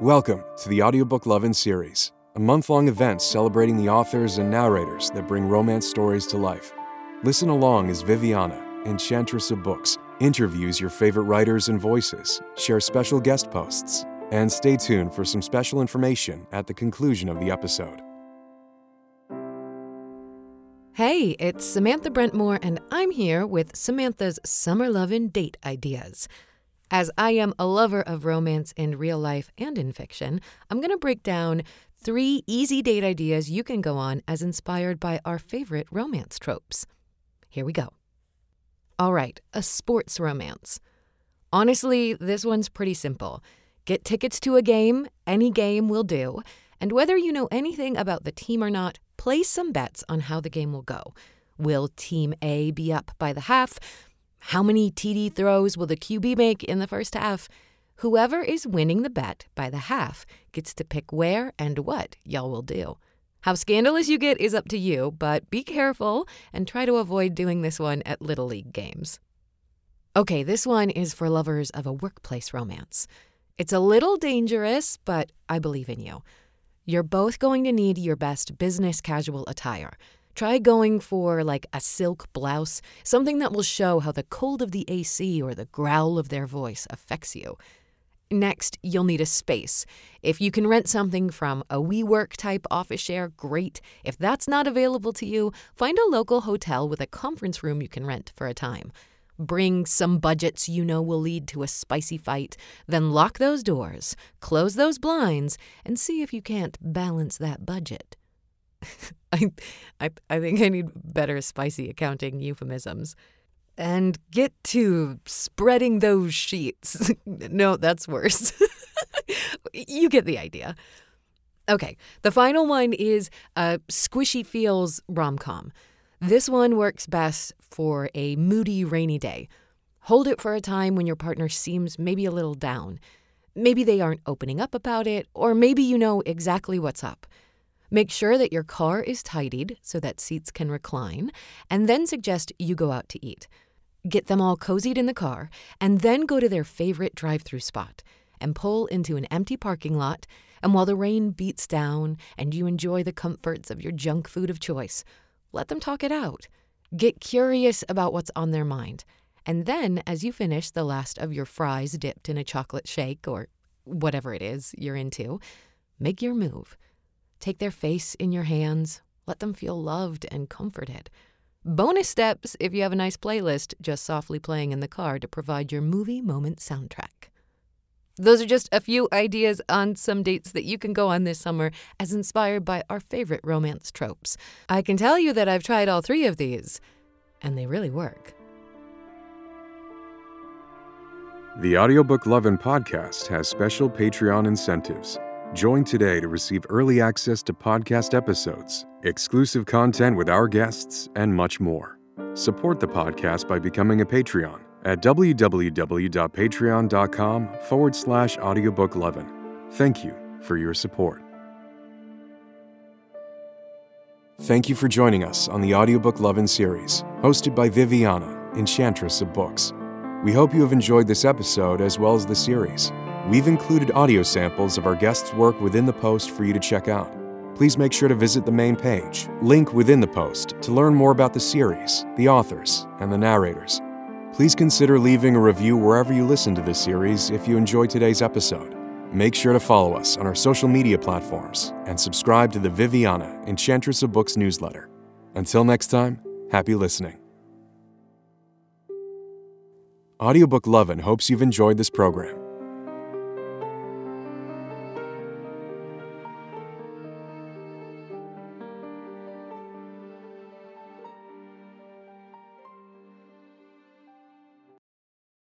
Welcome to the Audiobook Lovin' series, a month long event celebrating the authors and narrators that bring romance stories to life. Listen along as Viviana, enchantress of books, interviews your favorite writers and voices, shares special guest posts, and stay tuned for some special information at the conclusion of the episode. Hey, it's Samantha Brentmoor, and I'm here with Samantha's Summer Lovin' Date Ideas. As I am a lover of romance in real life and in fiction, I'm going to break down three easy date ideas you can go on as inspired by our favorite romance tropes. Here we go. All right, a sports romance. Honestly, this one's pretty simple. Get tickets to a game, any game will do, and whether you know anything about the team or not, place some bets on how the game will go. Will Team A be up by the half? How many TD throws will the QB make in the first half? Whoever is winning the bet by the half gets to pick where and what y'all will do. How scandalous you get is up to you, but be careful and try to avoid doing this one at Little League games. Okay, this one is for lovers of a workplace romance. It's a little dangerous, but I believe in you. You're both going to need your best business casual attire. Try going for like a silk blouse, something that will show how the cold of the AC or the growl of their voice affects you. Next, you'll need a space. If you can rent something from a WeWork type office share, great. If that's not available to you, find a local hotel with a conference room you can rent for a time. Bring some budgets you know will lead to a spicy fight, then lock those doors, close those blinds, and see if you can't balance that budget. I, I, I think I need better spicy accounting euphemisms. And get to spreading those sheets. no, that's worse. you get the idea. Okay, the final one is a squishy feels rom com. This one works best for a moody, rainy day. Hold it for a time when your partner seems maybe a little down. Maybe they aren't opening up about it, or maybe you know exactly what's up. Make sure that your car is tidied so that seats can recline, and then suggest you go out to eat. Get them all cozied in the car, and then go to their favorite drive through spot and pull into an empty parking lot. And while the rain beats down and you enjoy the comforts of your junk food of choice, let them talk it out. Get curious about what's on their mind. And then, as you finish the last of your fries dipped in a chocolate shake or whatever it is you're into, make your move. Take their face in your hands. Let them feel loved and comforted. Bonus steps if you have a nice playlist just softly playing in the car to provide your movie moment soundtrack. Those are just a few ideas on some dates that you can go on this summer as inspired by our favorite romance tropes. I can tell you that I've tried all three of these, and they really work. The Audiobook Lovin' podcast has special Patreon incentives. Join today to receive early access to podcast episodes, exclusive content with our guests, and much more. Support the podcast by becoming a Patreon at www.patreon.com forward slash audiobooklovin. Thank you for your support. Thank you for joining us on the Audiobook Lovin' series, hosted by Viviana, Enchantress of Books. We hope you have enjoyed this episode as well as the series. We've included audio samples of our guests' work within the post for you to check out. Please make sure to visit the main page, link within the post, to learn more about the series, the authors, and the narrators. Please consider leaving a review wherever you listen to this series if you enjoyed today's episode. Make sure to follow us on our social media platforms and subscribe to the Viviana Enchantress of Books newsletter. Until next time, happy listening. Audiobook Lovin' hopes you've enjoyed this program.